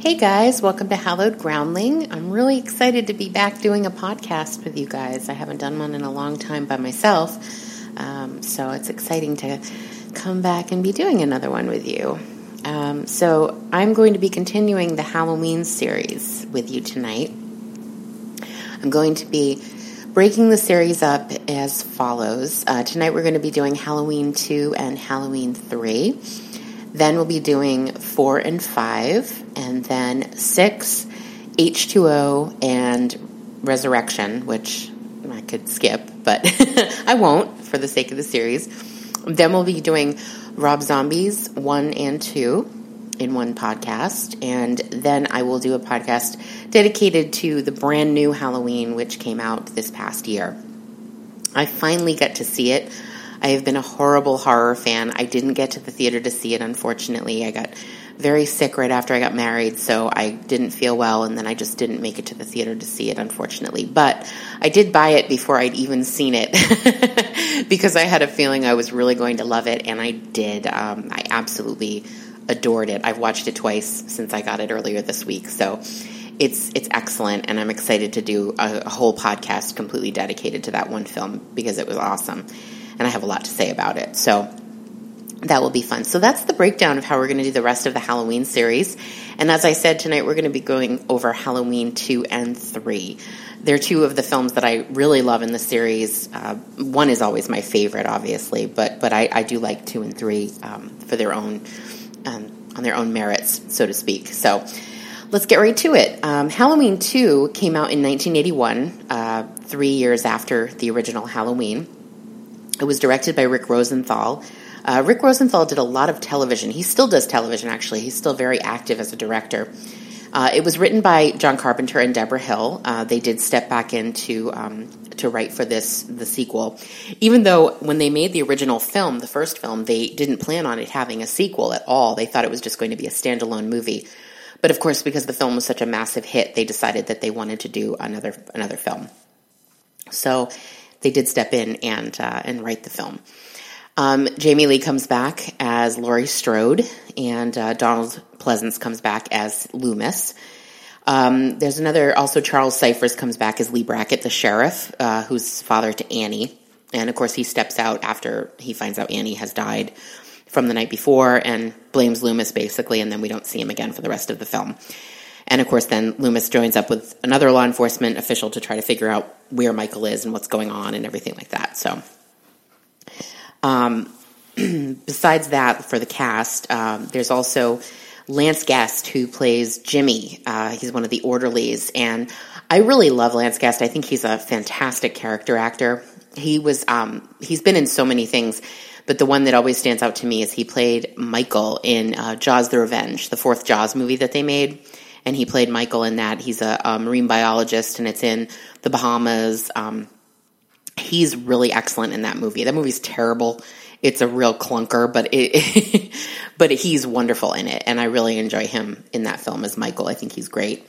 Hey guys, welcome to Hallowed Groundling. I'm really excited to be back doing a podcast with you guys. I haven't done one in a long time by myself, um, so it's exciting to come back and be doing another one with you. Um, so, I'm going to be continuing the Halloween series with you tonight. I'm going to be breaking the series up as follows. Uh, tonight, we're going to be doing Halloween 2 and Halloween 3. Then we'll be doing four and five, and then six, H2O, and Resurrection, which I could skip, but I won't for the sake of the series. Then we'll be doing Rob Zombies 1 and 2 in one podcast, and then I will do a podcast dedicated to the brand new Halloween, which came out this past year. I finally get to see it. I have been a horrible horror fan. I didn't get to the theater to see it, unfortunately. I got very sick right after I got married, so I didn't feel well, and then I just didn't make it to the theater to see it, unfortunately. But I did buy it before I'd even seen it because I had a feeling I was really going to love it, and I did. Um, I absolutely adored it. I've watched it twice since I got it earlier this week, so it's it's excellent, and I'm excited to do a, a whole podcast completely dedicated to that one film because it was awesome and I have a lot to say about it. So that will be fun. So that's the breakdown of how we're going to do the rest of the Halloween series. And as I said tonight, we're going to be going over Halloween 2 and 3. They're two of the films that I really love in the series. Uh, one is always my favorite, obviously, but but I, I do like 2 and 3 um, for their own um, on their own merits, so to speak. So let's get right to it. Um, Halloween 2 came out in 1981, uh, three years after the original Halloween. It was directed by Rick Rosenthal. Uh, Rick Rosenthal did a lot of television. He still does television, actually. He's still very active as a director. Uh, it was written by John Carpenter and Debra Hill. Uh, they did step back in to, um, to write for this the sequel, even though when they made the original film, the first film, they didn't plan on it having a sequel at all. They thought it was just going to be a standalone movie. But of course, because the film was such a massive hit, they decided that they wanted to do another another film. So they did step in and uh, and write the film. Um, Jamie Lee comes back as Laurie Strode, and uh, Donald Pleasence comes back as Loomis. Um, there's another, also Charles Cyphers comes back as Lee Brackett, the sheriff, uh, who's father to Annie. And of course, he steps out after he finds out Annie has died from the night before and blames Loomis basically, and then we don't see him again for the rest of the film. And of course, then Loomis joins up with another law enforcement official to try to figure out where Michael is and what's going on and everything like that. So, um, besides that, for the cast, um, there's also Lance Guest who plays Jimmy. Uh, he's one of the orderlies, and I really love Lance Guest. I think he's a fantastic character actor. He was um, he's been in so many things. But the one that always stands out to me is he played Michael in uh, Jaws: The Revenge, the fourth Jaws movie that they made and he played Michael in that. He's a, a marine biologist, and it's in the Bahamas. Um, he's really excellent in that movie. That movie's terrible. It's a real clunker, but it, but he's wonderful in it, and I really enjoy him in that film as Michael. I think he's great.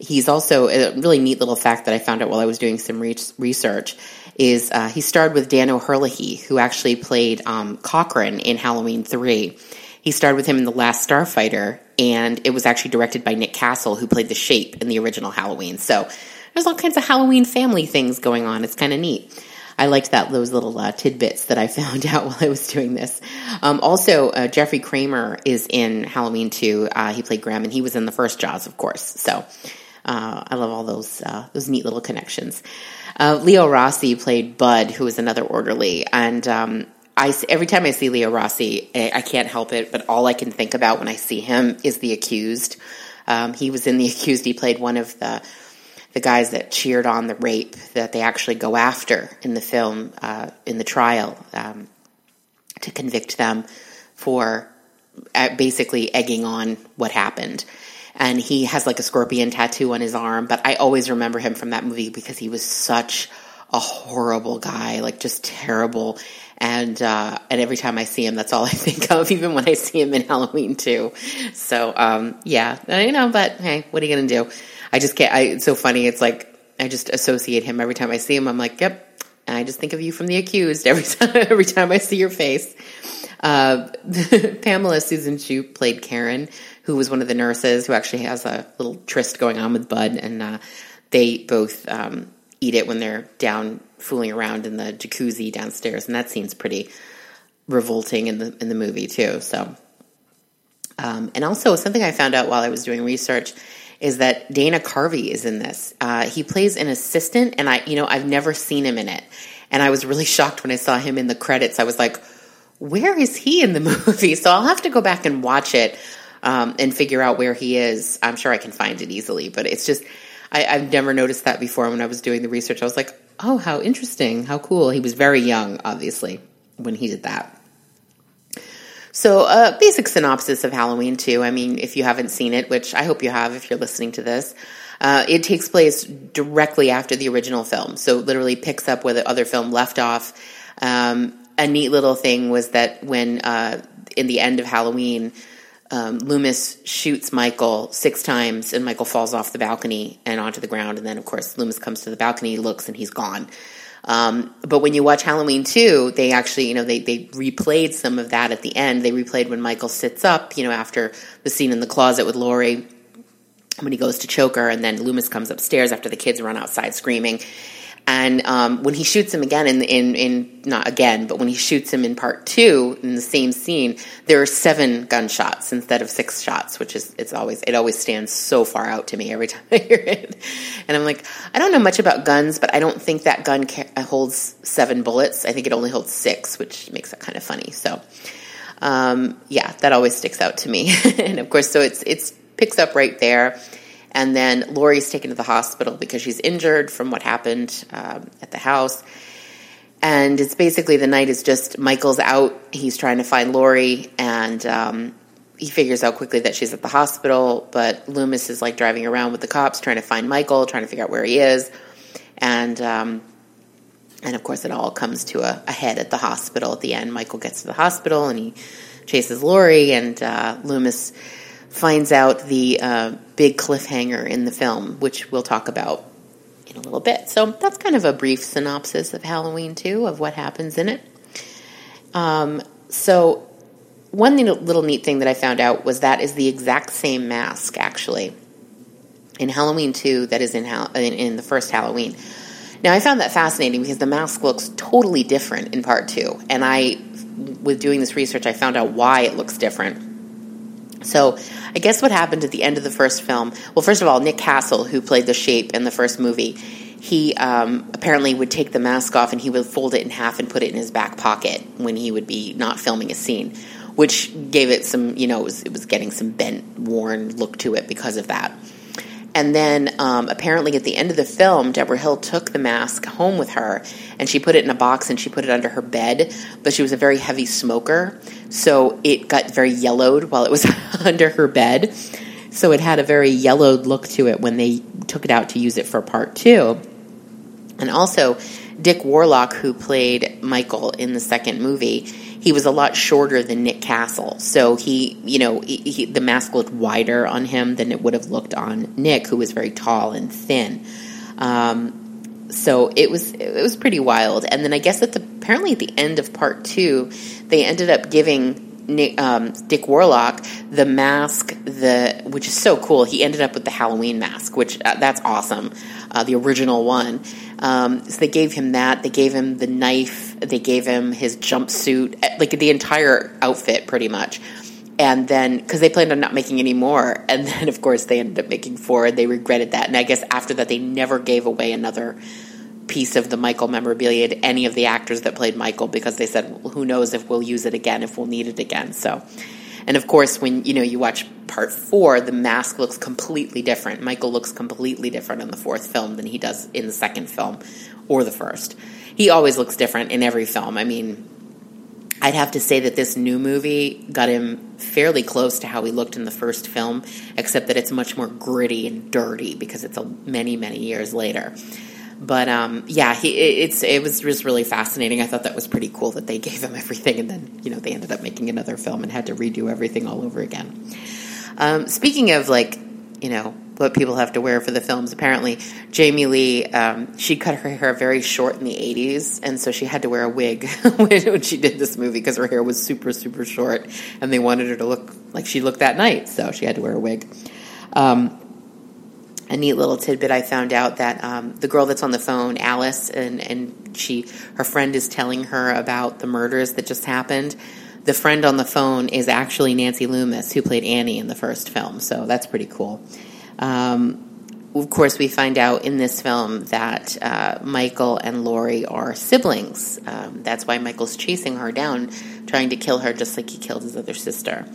He's also a really neat little fact that I found out while I was doing some research is uh, he starred with Dan O'Herlihy, who actually played um, Cochran in Halloween Three. He starred with him in The Last Starfighter, and it was actually directed by Nick Castle, who played the Shape in the original Halloween. So there's all kinds of Halloween family things going on. It's kind of neat. I liked that those little uh, tidbits that I found out while I was doing this. Um, also, uh, Jeffrey Kramer is in Halloween 2. Uh, he played Graham, and he was in the first Jaws, of course. So uh, I love all those uh, those neat little connections. Uh, Leo Rossi played Bud, who is another orderly, and um, I every time I see Leo Rossi, I can't help it, but all I can think about when I see him is the accused. Um, he was in the accused. He played one of the the guys that cheered on the rape that they actually go after in the film uh, in the trial um, to convict them for uh, basically egging on what happened. And he has like a scorpion tattoo on his arm, but I always remember him from that movie because he was such a horrible guy, like just terrible and uh, and every time I see him, that's all I think of, even when I see him in Halloween too. So um, yeah, you know. But hey, what are you gonna do? I just can't. I, it's so funny. It's like I just associate him every time I see him. I'm like, yep. And I just think of you from The Accused every time. Every time I see your face. Uh, Pamela Susan Shoop played Karen, who was one of the nurses who actually has a little tryst going on with Bud, and uh, they both um, eat it when they're down fooling around in the jacuzzi downstairs, and that seems pretty revolting in the in the movie too. So, um, and also something I found out while I was doing research is that Dana Carvey is in this. Uh, he plays an assistant, and I, you know, I've never seen him in it, and I was really shocked when I saw him in the credits. I was like, "Where is he in the movie?" So I'll have to go back and watch it um, and figure out where he is. I'm sure I can find it easily, but it's just I, I've never noticed that before. When I was doing the research, I was like, "Oh, how interesting! How cool!" He was very young, obviously, when he did that. So, a uh, basic synopsis of Halloween 2. I mean, if you haven't seen it, which I hope you have if you're listening to this, uh, it takes place directly after the original film. So, literally picks up where the other film left off. Um, a neat little thing was that when, uh, in the end of Halloween, um, Loomis shoots Michael six times, and Michael falls off the balcony and onto the ground. And then, of course, Loomis comes to the balcony, looks, and he's gone. Um, but when you watch Halloween 2, they actually, you know, they, they replayed some of that at the end. They replayed when Michael sits up, you know, after the scene in the closet with Laurie, when he goes to choke her, and then Loomis comes upstairs after the kids run outside screaming. And um, when he shoots him again in, in in not again, but when he shoots him in part two in the same scene, there are seven gunshots instead of six shots, which is it's always it always stands so far out to me every time I hear it. And I'm like, I don't know much about guns, but I don't think that gun ca- holds seven bullets. I think it only holds six, which makes it kind of funny. So, um, yeah, that always sticks out to me. and of course, so it's it's picks up right there. And then Laurie's taken to the hospital because she's injured from what happened um, at the house. And it's basically the night is just Michael's out. He's trying to find Laurie, and um, he figures out quickly that she's at the hospital. But Loomis is like driving around with the cops, trying to find Michael, trying to figure out where he is. And um, and of course, it all comes to a, a, head at the hospital at the end. Michael gets to the hospital and he chases Laurie, and uh, Loomis finds out the uh, big cliffhanger in the film, which we'll talk about in a little bit. So that's kind of a brief synopsis of Halloween 2, of what happens in it. Um, so, one little neat thing that I found out was that is the exact same mask, actually, in Halloween 2 that is in, in, in the first Halloween. Now, I found that fascinating because the mask looks totally different in part 2. And I, with doing this research, I found out why it looks different so I guess what happened at the end of the first film, well, first of all, Nick Castle, who played the shape in the first movie, he um, apparently would take the mask off and he would fold it in half and put it in his back pocket when he would be not filming a scene, which gave it some, you know, it was, it was getting some bent, worn look to it because of that. And then um, apparently at the end of the film, Debra Hill took the mask home with her and she put it in a box and she put it under her bed. But she was a very heavy smoker, so it got very yellowed while it was under her bed. So it had a very yellowed look to it when they took it out to use it for part two. And also, Dick Warlock, who played Michael in the second movie, he was a lot shorter than Nick Castle. So he, you know, he, he, the mask looked wider on him than it would have looked on Nick, who was very tall and thin. Um, so it was it was pretty wild. And then I guess at the apparently at the end of part two, they ended up giving Nick, um, Dick Warlock the mask, the which is so cool. He ended up with the Halloween mask, which uh, that's awesome, uh, the original one. Um, so they gave him that. They gave him the knife. They gave him his jumpsuit, eh, like the entire outfit, pretty much. And then, because they planned on not making any more, and then of course they ended up making four, and they regretted that. And I guess after that, they never gave away another piece of the Michael memorabilia to any of the actors that played Michael because they said, well, "Who knows if we'll use it again, if we'll need it again." So and of course, when you know you watch part four, the mask looks completely different. Michael looks completely different in the fourth film than he does in the second film or the first. He always looks different in every film. I mean, I'd have to say that this new movie got him fairly close to how he looked in the first film, except that it's much more gritty and dirty because it's a many, many years later. But um, yeah, he, it's it was just really fascinating. I thought that was pretty cool that they gave him everything, and then you know they ended up making another film and had to redo everything all over again. Um, speaking of like you know what people have to wear for the films. Apparently, Jamie Lee um, she cut her hair very short in the '80s, and so she had to wear a wig when she did this movie because her hair was super super short, and they wanted her to look like she looked that night, so she had to wear a wig. Um, a neat little tidbit I found out that um, the girl that's on the phone, Alice, and and she her friend is telling her about the murders that just happened. The friend on the phone is actually Nancy Loomis, who played Annie in the first film, so that's pretty cool. Um, of course, we find out in this film that uh, Michael and Laurie are siblings. Um, that's why Michael's chasing her down, trying to kill her, just like he killed his other sister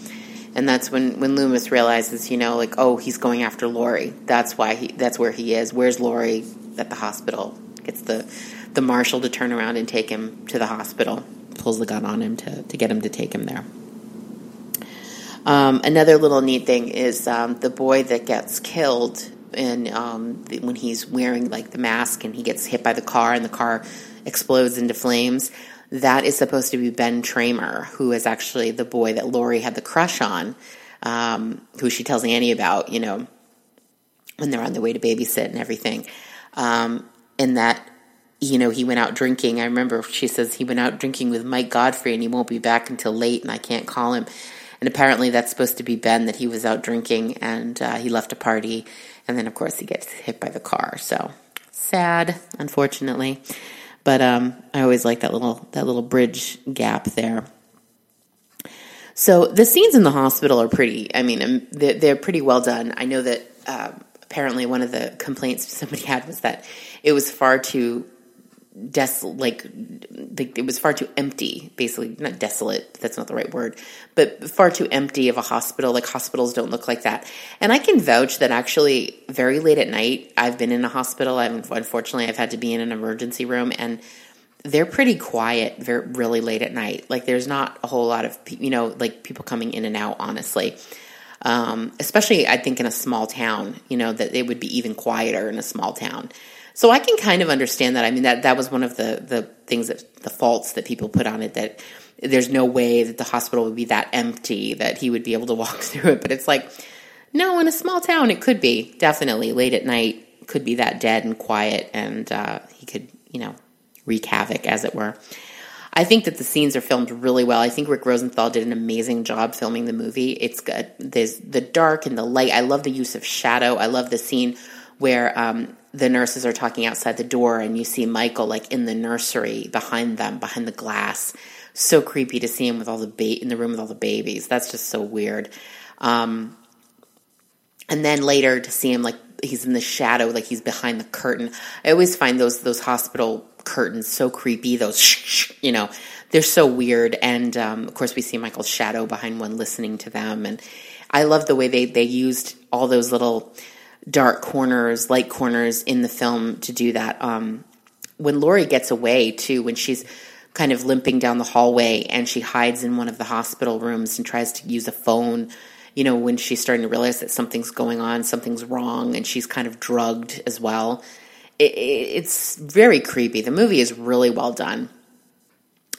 and that's when when Loomis realizes, you know, like oh, he's going after Laurie. That's why he. That's where he is. Where's Laurie? At the hospital. Gets the the marshal to turn around and take him to the hospital. Pulls the gun on him to to get him to take him there. Um, another little neat thing is um, the boy that gets killed and um, when he's wearing like the mask and he gets hit by the car and the car explodes into flames that is supposed to be Ben Tramer, who is actually the boy that Laurie had the crush on, um, who she tells Annie about, you know, when they're on their way to babysit and everything. Um, and that, you know, he went out drinking. I remember she says he went out drinking with Mike Godfrey and he won't be back until late and I can't call him. And apparently that's supposed to be Ben, that he was out drinking and uh, he left a party. And then, of course, he gets hit by the car. So sad, unfortunately. But um, I always like that little that little bridge gap there. So the scenes in the hospital are pretty. I mean, um, they're, pretty well done. I know that uh, apparently one of the complaints somebody had was that it was far too des like it was far too empty basically. Not desolate that's not the right word but far too empty of a hospital. Like hospitals don't look like that. And i can vouch that actually very late at night i've been in a hospital. I've unfortunately i've had to be in an emergency room and they're pretty quiet very really late at night. Like there's not a whole lot of you know like people coming in and out honestly. Um, especially i think in a small town you know that it would be even quieter in a small town so I can kind of understand that. I mean, that that was one of the the things that the faults that people put on it that there's no way that the hospital would be that empty that he would be able to walk through it. But it's like, no, in a small town, it could be definitely late at night, could be that dead and quiet, and uh, he could, you know, wreak havoc, as it were. I think that the scenes are filmed really well. I think Rick Rosenthal did an amazing job filming the movie. It's good. There's the dark and the light. I love the use of shadow. I love the scene where um, the nurses are talking outside the door and you see Michael like in the nursery behind them, behind the glass. So creepy to see him with all the ba- in the room with all the babies. That's just so weird. Um, and then later to see him like he's in the shadow, like he's behind the curtain. I always find those those hospital curtains so creepy. Those you know, they're so weird. And um, of course, we see Michael's shadow behind one listening to them. And I love the way they they used all those little dark corners, light corners in the film to do that. Um, when Laurie gets away, too, when she's kind of limping down the hallway and she hides in one of the hospital rooms and tries to use a phone, you know, when she's starting to realize that something's going on, something's wrong, and she's kind of drugged as well. It, it's very creepy. The movie is really well done.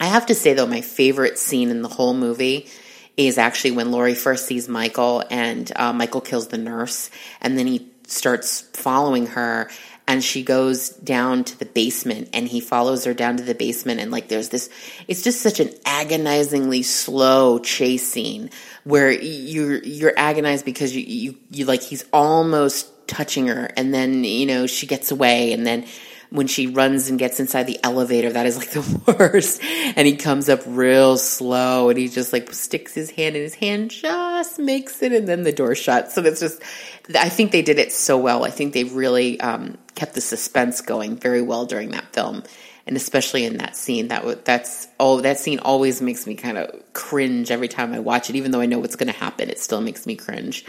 I have to say, though, my favorite scene in the whole movie is actually when Laurie first sees Michael and uh, Michael kills the nurse, and then he starts following her and she goes down to the basement and he follows her down to the basement and like there's this it's just such an agonizingly slow chase scene where you're you're agonized because you you, you like he's almost touching her and then you know she gets away and then when she runs and gets inside the elevator, that is like the worst. And he comes up real slow and he just like sticks his hand in his hand just makes it and then the door shuts. So it's just, I think they did it so well. I think they really um, kept the suspense going very well during that film. And especially in that scene, that that's oh, that scene always makes me kind of cringe every time I watch it. Even though I know what's going to happen, it still makes me cringe.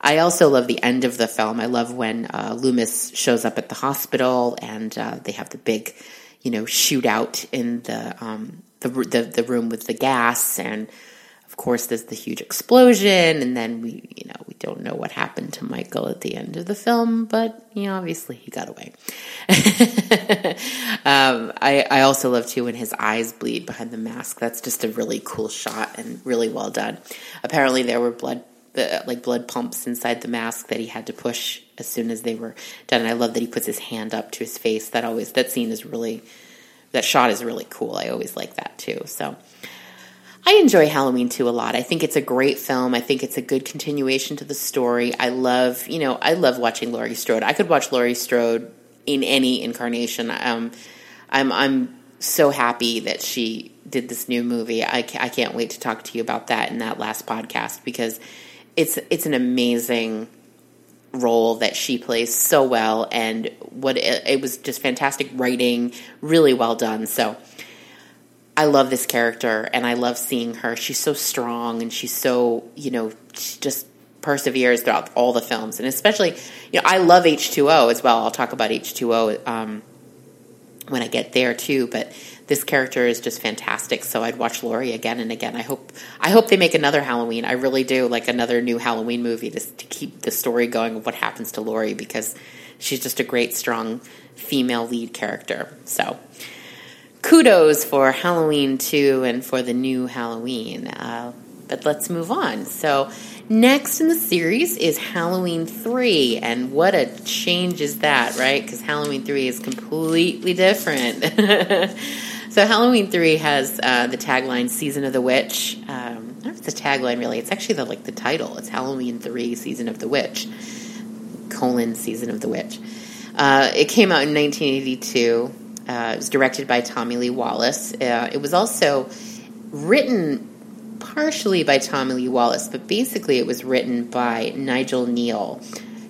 I also love the end of the film. I love when uh, Loomis shows up at the hospital and uh, they have the big, you know, shootout in the, um, the, the the room with the gas, and of course there's the huge explosion, and then we, you know, we don't know what happened to Michael at the end of the film, but you know, obviously he got away. um, I I also love too when his eyes bleed behind the mask. That's just a really cool shot and really well done. Apparently there were blood the like blood pumps inside the mask that he had to push as soon as they were done. And I love that he puts his hand up to his face. That always that scene is really that shot is really cool. I always like that too. So I enjoy Halloween 2 a lot. I think it's a great film. I think it's a good continuation to the story. I love, you know, I love watching Laurie Strode. I could watch Laurie Strode in any incarnation. Um, I'm I'm so happy that she did this new movie. I, I can't wait to talk to you about that in that last podcast because it's it's an amazing role that she plays so well and what it, it, was just fantastic writing really well done. So i love this character and i love seeing her. She's so strong and she's so you know she just perseveres throughout all the films. And especially you know i love h2o as well. I'll talk about h2o um, when i get there too but this character is just fantastic. So I'd watch Laurie again and again. I hope I hope they make another Halloween. I really do, like another new Halloween movie to, to keep the story going of what happens to Laurie because she's just a great, strong female lead character. So kudos for Halloween 2 and for the new Halloween. Uh, but let's move on. So next in the series is Halloween 3. And what a change is that, right? Because Halloween 3 is completely different. So Halloween three has uh, the tagline "Season of the Witch." Um, I don't know if it's a tagline really. It's actually the like the title. It's Halloween three: Season of the Witch. Colon Season of the Witch. Uh, it came out in 1982. Uh, it was directed by Tommy Lee Wallace. Uh, it was also written partially by Tommy Lee Wallace, but basically it was written by Nigel Kneale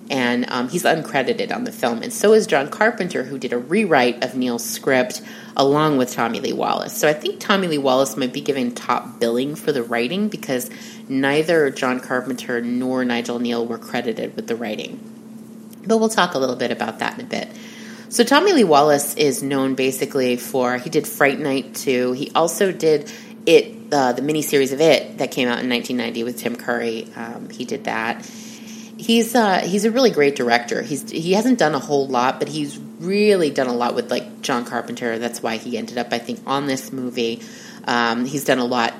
and um, he's uncredited on the film. And so is John Carpenter, who did a rewrite of Kneale's script along with Tommy Lee Wallace. So I think Tommy Lee Wallace might be given top billing for the writing because neither John Carpenter nor Nigel Kneale were credited with the writing. But we'll talk a little bit about that in a bit. So Tommy Lee Wallace is known basically for he did Fright Night 2. He also did it uh, the miniseries of it that came out in 1990 with Tim Curry. Um, he did that he's uh, he's a really great director. He's he hasn't done a whole lot, but he's really done a lot with like John Carpenter. That's why he ended up, I think, on this movie. Um, he's done a lot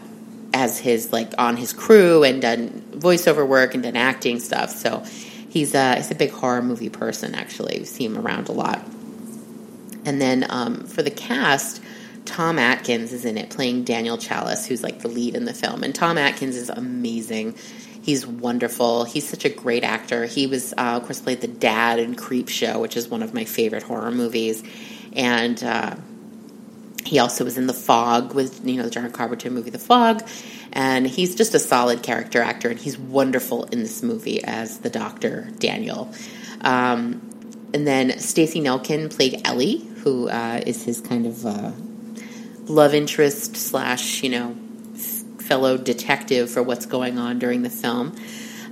as his like on his crew and done voiceover work and done acting stuff. So he's a he's a big horror movie person. Actually, you see him around a lot. And then um, for the cast. Tom Atkins is in it playing Daniel Chalice, who's like the lead in the film. And Tom Atkins is amazing. He's wonderful. He's such a great actor. He was, uh, of course, played the dad in Creepshow, which is one of my favorite horror movies. And uh, he also was in The Fog with, you know, the John Carpenter movie The Fog. And he's just a solid character actor, and he's wonderful in this movie as the doctor, Daniel. Um, and then Stacey Nelkin played Ellie, who uh, is his kind of uh, love interest slash, you know, fellow detective for what's going on during the film.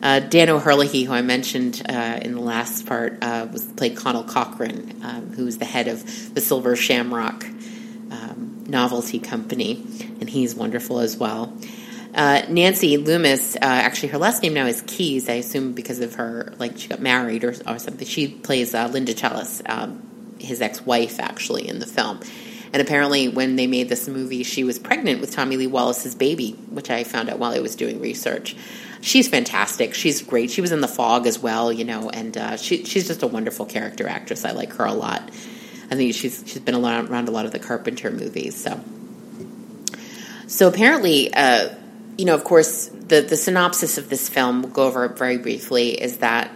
Uh, Dan O'Herlihy, who I mentioned uh, in the last part, uh, was played Conal Cochran, um, who's the head of the Silver Shamrock um, Novelty Company, and he's wonderful as well. Uh, Nancy Loomis, uh, actually, her last name now is Keys. I assume because of her, like she got married or, or something. She plays uh, Linda Chalice, um, his ex-wife, actually, in the film. And apparently, when they made this movie, she was pregnant with Tommy Lee Wallace's baby, which I found out while I was doing research. She's fantastic. She's great. She was in The Fog as well, you know, and uh, she, she's just a wonderful character actress. I like her a lot. I think she's she's been around, a lot of the Carpenter movies. So, so apparently, uh, you know, of course, the the synopsis of this film, we'll go over very briefly, is that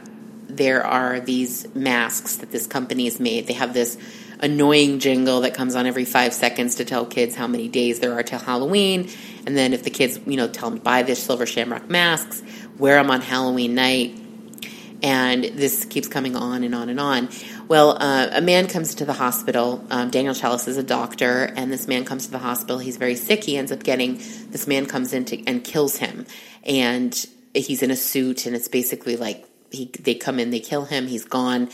there are these masks that this company has made. They have this annoying jingle that comes on every five seconds to tell kids how many days there are till Halloween. And then if the kids, you know, tell them to buy this silver shamrock masks, wear them on Halloween night. And this keeps coming on and on and on. Well, uh, a man comes to the hospital. Um, Daniel Chalice is a doctor, and this man comes to the hospital. He's very sick. He ends up getting, this man comes in to, and kills him. And he's in a suit, and it's basically like he, they come in, they kill him, he's gone.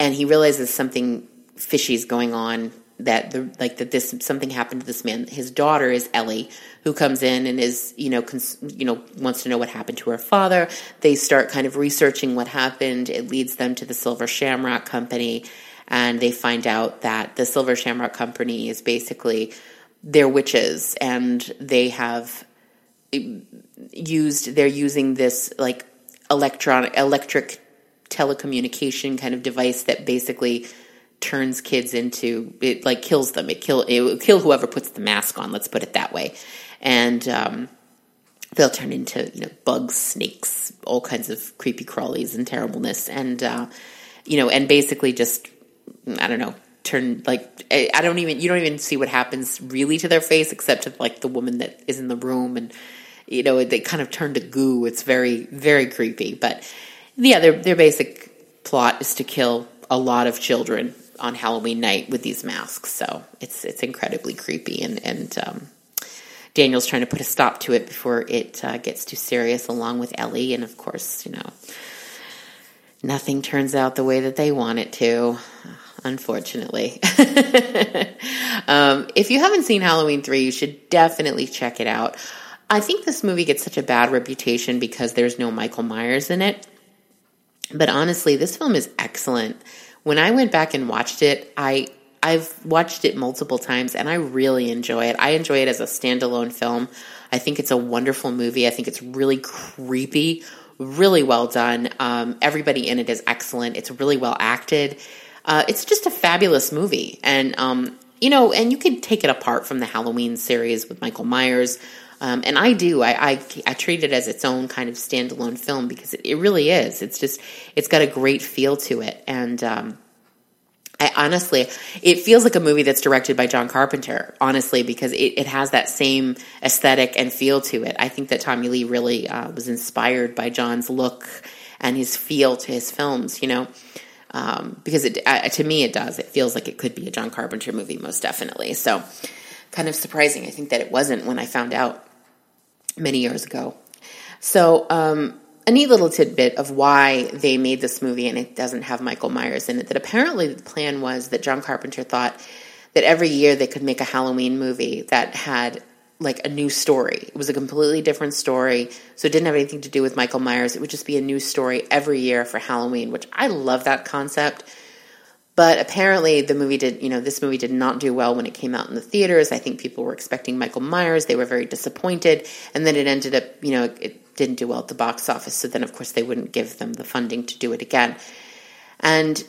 And he realizes something fishy's going on that the like that this something happened to this man. His daughter is Ellie, who comes in and is you know cons, you know wants to know what happened to her father. They start kind of researching what happened. It leads them to the Silver Shamrock Company, and they find out that the Silver Shamrock Company is basically they're witches and they have eh, used they're using this like electronic electric telecommunication kind of device that basically turns kids into it like kills them. It kill it will kill whoever puts the mask on let's put it that way. And um, they'll turn into you know bugs snakes all kinds of creepy crawlies and terribleness. And uh, you know and basically just i don't know turn like i don't even you don't even see what happens really to their face except to like the woman that is in the room and you know they kind of turn to goo. It's very very creepy. But yeah their their basic plot is to kill a lot of children on Halloween night with these masks so it's it's incredibly creepy and and um, Daniel's trying to put a stop to it before it uh, gets too serious along with Ellie and of course you know nothing turns out the way that they want it to unfortunately. um, if you haven't seen Halloween 3, you should definitely check it out. I think this movie gets such a bad reputation because there's no Michael Myers in it. But honestly, this film is excellent. When I went back and watched it, I I've watched it multiple times and I really enjoy it. I enjoy it as a standalone film. I think it's a wonderful movie. I think it's really creepy, really well done. Um, everybody in it is excellent. It's really well acted. Uh, it's just a fabulous movie, and um, you know, and you could take it apart from the Halloween series with Michael Myers. Um, and I do. I, I, I treat it as its own kind of standalone film because it, it, really is. It's just it's got a great feel to it, and um, I honestly, it feels like a movie that's directed by John Carpenter. Honestly, because it, it has that same aesthetic and feel to it. I think that Tommy Lee really uh, was inspired by John's look and his feel to his films. You know um, because it uh, to me it does. It feels like it could be a John Carpenter movie, most definitely. So, kind of surprising. I think that it wasn't when I found out many years ago. So, um, a neat little tidbit of why they made this movie and it doesn't have Michael Myers in it. That apparently the plan was that John Carpenter thought that every year they could make a Halloween movie that had like a new story. It was a completely different story. So it didn't have anything to do with Michael Myers. It would just be a new story every year for Halloween, which I love that concept. But apparently the movie did, you know, this movie did not do well when it came out in the theaters. I think people were expecting Michael Myers. They were very disappointed. And then it ended up, you know, it didn't do well at the box office. So then, of course, they wouldn't give them the funding to do it again. And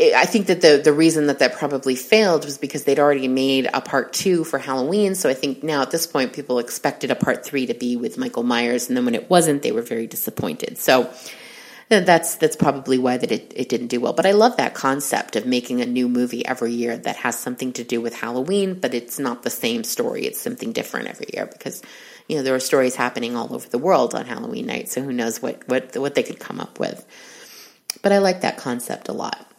I think that the the reason that that probably failed was because they'd already made a part two for Halloween. So I think now at this point, people expected a part three to be with Michael Myers, and then when it wasn't, they were very disappointed. So that's that's probably why that it, it didn't do well. But I love that concept of making a new movie every year that has something to do with Halloween, but it's not the same story. It's something different every year because you know there are stories happening all over the world on Halloween night. So who knows what what what they could come up with. But I like that concept a lot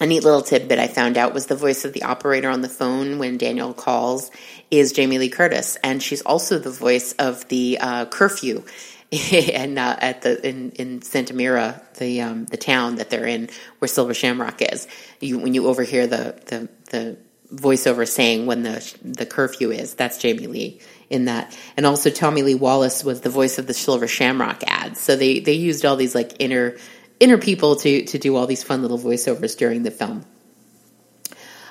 a neat little tidbit I found out was the voice of the operator on the phone when Daniel calls is Jamie Lee Curtis, and she's also the voice of the uh, curfew and uh, at the in, in Santa Mira, the um, the town that they're in, where Silver Shamrock is. You when you overhear the the, the voiceover saying when the the curfew is, that's Jamie Lee in that, and also Tommy Lee Wallace was the voice of the Silver Shamrock ads. So they they used all these like inner inner people to to do all these fun little voiceovers during the film.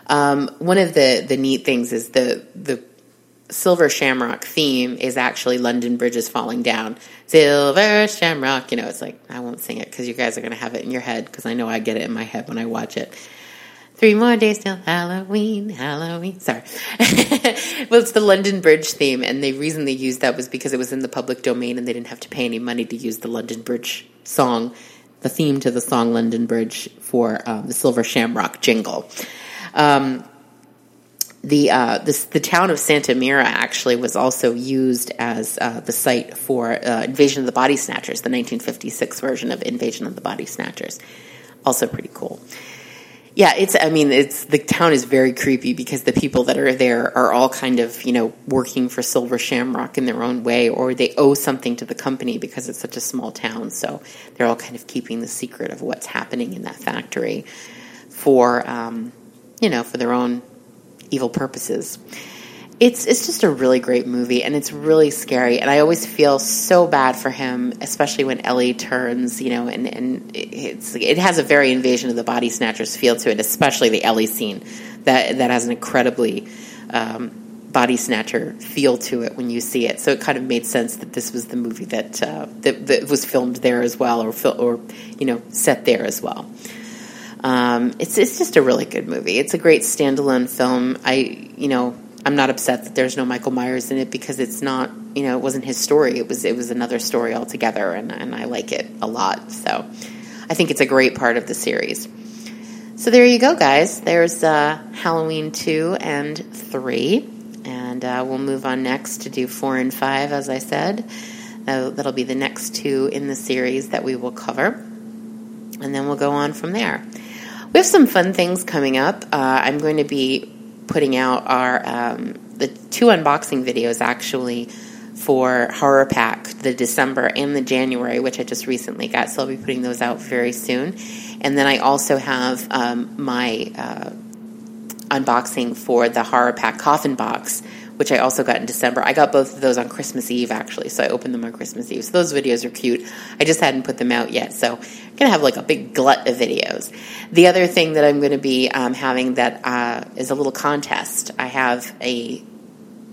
Um, one of the the neat things is the the Silver Shamrock theme is actually London Bridges falling down. Silver Shamrock, you know, it's like I won't sing it because you guys are going to have it in your head because I know I get it in my head when I watch it. Three more days till Halloween, Halloween. Sorry. well, it's the London Bridge theme, and the reason they used that was because it was in the public domain and they didn't have to pay any money to use the London Bridge song the theme to the song London Bridge for um, the Silver Shamrock jingle. Um, the, uh, this, the town of Santa Mira actually was also used as uh, the site for uh, Invasion of the Body Snatchers, the 1956 version of Invasion of the Body Snatchers. Also pretty cool. Yeah, it's. I mean, it's the town is very creepy because the people that are there are all kind of you know working for Silver Shamrock in their own way, or they owe something to the company because it's such a small town. So they're all kind of keeping the secret of what's happening in that factory for um, you know for their own evil purposes it's it's just a really great movie and it's really scary and I always feel so bad for him especially when Ellie turns you know and and it's it has a very invasion of the body snatchers feel to it especially the Ellie scene that that has an incredibly um, body snatcher feel to it when you see it. So it kind of made sense that this was the movie that uh, that, that, was filmed there as well, or fil- or you know set there as well. Um, it's it's just a really good movie. It's a great standalone film. I you know I'm not upset that there's no Michael Myers in it because it's not you know it wasn't his story. It was it was another story altogether, and and I like it a lot. So I think it's a great part of the series. So there you go, guys. There's uh, Halloween two and three, and uh, we'll move on next to do four and five, as I said. Uh, that'll be the next two in the series that we will cover, and then we'll go on from there. We have some fun things coming up. Uh, I'm going to be putting out our um, the two unboxing videos actually for Horror Pack, the December and the January, which I just recently got. So I'll be putting those out very soon. And then I also have um, my uh, unboxing for the Horror Pack Coffin Box, which I also got in December. I got both of those on Christmas Eve, actually, so I opened them on Christmas Eve. So those videos are cute. I just hadn't put them out yet, so I'm going to have like a big glut of videos. The other thing that I'm going to be um, having that uh, is a little contest. I have a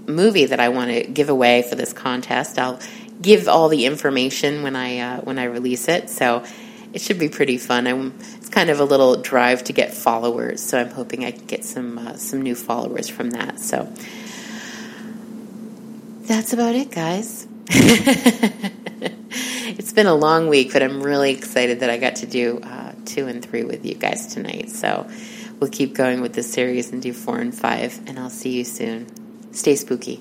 movie that I want to give away for this contest. I'll give all the information when I uh, when I release it, so it should be pretty fun. I'm, it's kind of a little drive to get followers, so I'm hoping I can get some uh, some new followers from that. So that's about it, guys. it's been a long week, but I'm really excited that I got to do uh, two and three with you guys tonight. So we'll keep going with this series and do four and five, and I'll see you soon. Stay spooky.